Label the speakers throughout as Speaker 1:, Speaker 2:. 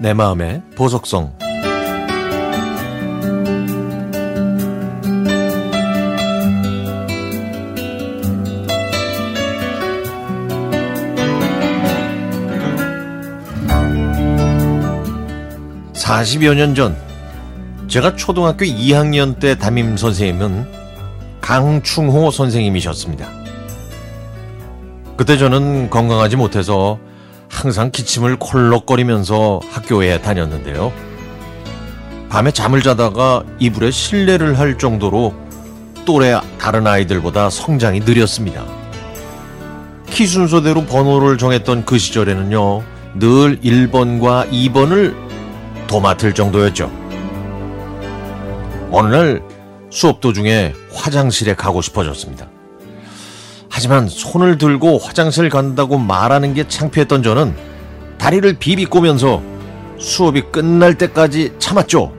Speaker 1: 내 마음의 보석성 40여 년 전 제가 초등학교 2학년 때 담임 선생님은 강충호 선생님이셨습니다. 그때 저는 건강하지 못해서 항상 기침을 콜록거리면서 학교에 다녔는데요. 밤에 잠을 자다가 이불에 실례를 할 정도로 또래 다른 아이들보다 성장이 느렸습니다. 키 순서대로 번호를 정했던 그 시절에는요, 늘 1번과 2번을 도맡을 정도였죠. 어느 날 수업 도중에 화장실에 가고 싶어졌습니다. 하지만 손을 들고 화장실 간다고 말하는 게 창피했던 저는 다리를 비비꼬면서 수업이 끝날 때까지 참았죠.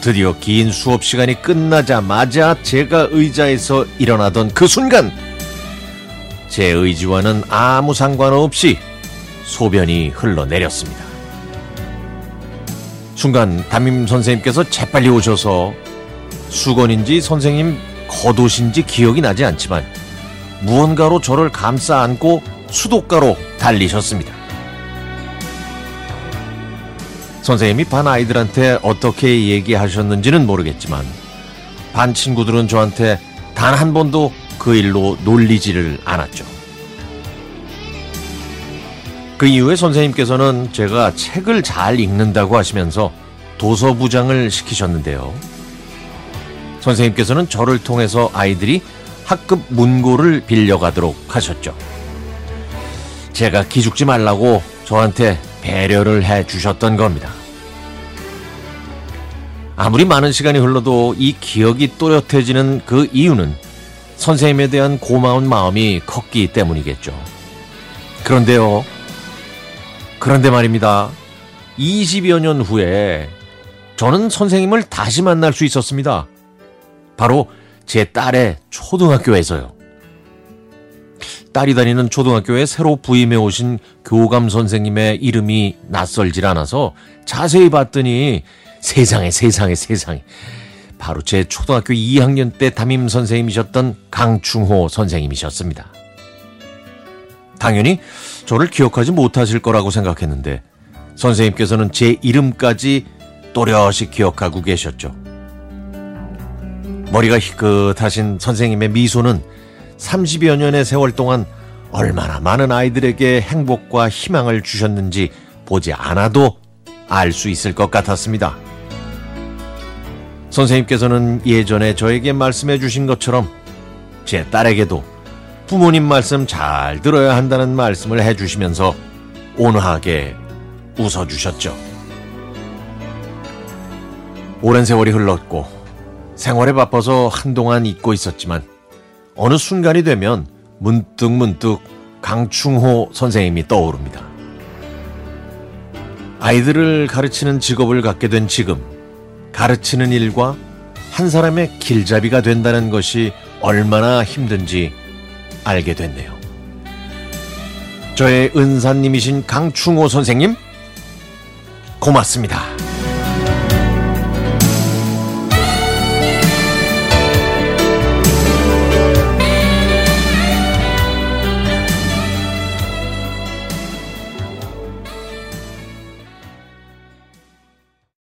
Speaker 1: 드디어 긴 수업 시간이 끝나자마자 제가 의자에서 일어나던 그 순간 제 의지와는 아무 상관없이 소변이 흘러내렸습니다. 순간 담임 선생님께서 재빨리 오셔서 수건인지 선생님 겉옷인지 기억이 나지 않지만 무언가로 저를 감싸 안고 수도가로 달리셨습니다. 선생님이 반 아이들한테 어떻게 얘기하셨는지는 모르겠지만 반 친구들은 저한테 단 한 번도 그 일로 놀리지를 않았죠. 그 이후에 선생님께서는 제가 책을 잘 읽는다고 하시면서 도서부장을 시키셨는데요. 선생님께서는 저를 통해서 아이들이 학급 문고를 빌려가도록 하셨죠. 제가 기죽지 말라고 저한테 배려를 해 주셨던 겁니다. 아무리 많은 시간이 흘러도 이 기억이 또렷해지는 그 이유는 선생님에 대한 고마운 마음이 컸기 때문이겠죠. 그런데요, 그런데 말입니다. 20여 년 후에 저는 선생님을 다시 만날 수 있었습니다. 바로 제 딸의 초등학교에서요. 딸이 다니는 초등학교에 새로 부임해 오신 교감 선생님의 이름이 낯설질 않아서 자세히 봤더니 세상에 세상에 세상에 바로 제 초등학교 2학년 때 담임 선생님이셨던 강충호 선생님이셨습니다. 당연히 저를 기억하지 못하실 거라고 생각했는데 선생님께서는 제 이름까지 또렷이 기억하고 계셨죠. 머리가 희끗하신 선생님의 미소는 30여 년의 세월 동안 얼마나 많은 아이들에게 행복과 희망을 주셨는지 보지 않아도 알 수 있을 것 같았습니다. 선생님께서는 예전에 저에게 말씀해 주신 것처럼 제 딸에게도 부모님 말씀 잘 들어야 한다는 말씀을 해 주시면서 온화하게 웃어 주셨죠. 오랜 세월이 흘렀고 생활에 바빠서 한동안 잊고 있었지만 어느 순간이 되면 문득 문득 강충호 선생님이 떠오릅니다. 아이들을 가르치는 직업을 갖게 된 지금 가르치는 일과 한 사람의 길잡이가 된다는 것이 얼마나 힘든지 알게 됐네요. 저의 은사님이신 강충호 선생님, 고맙습니다.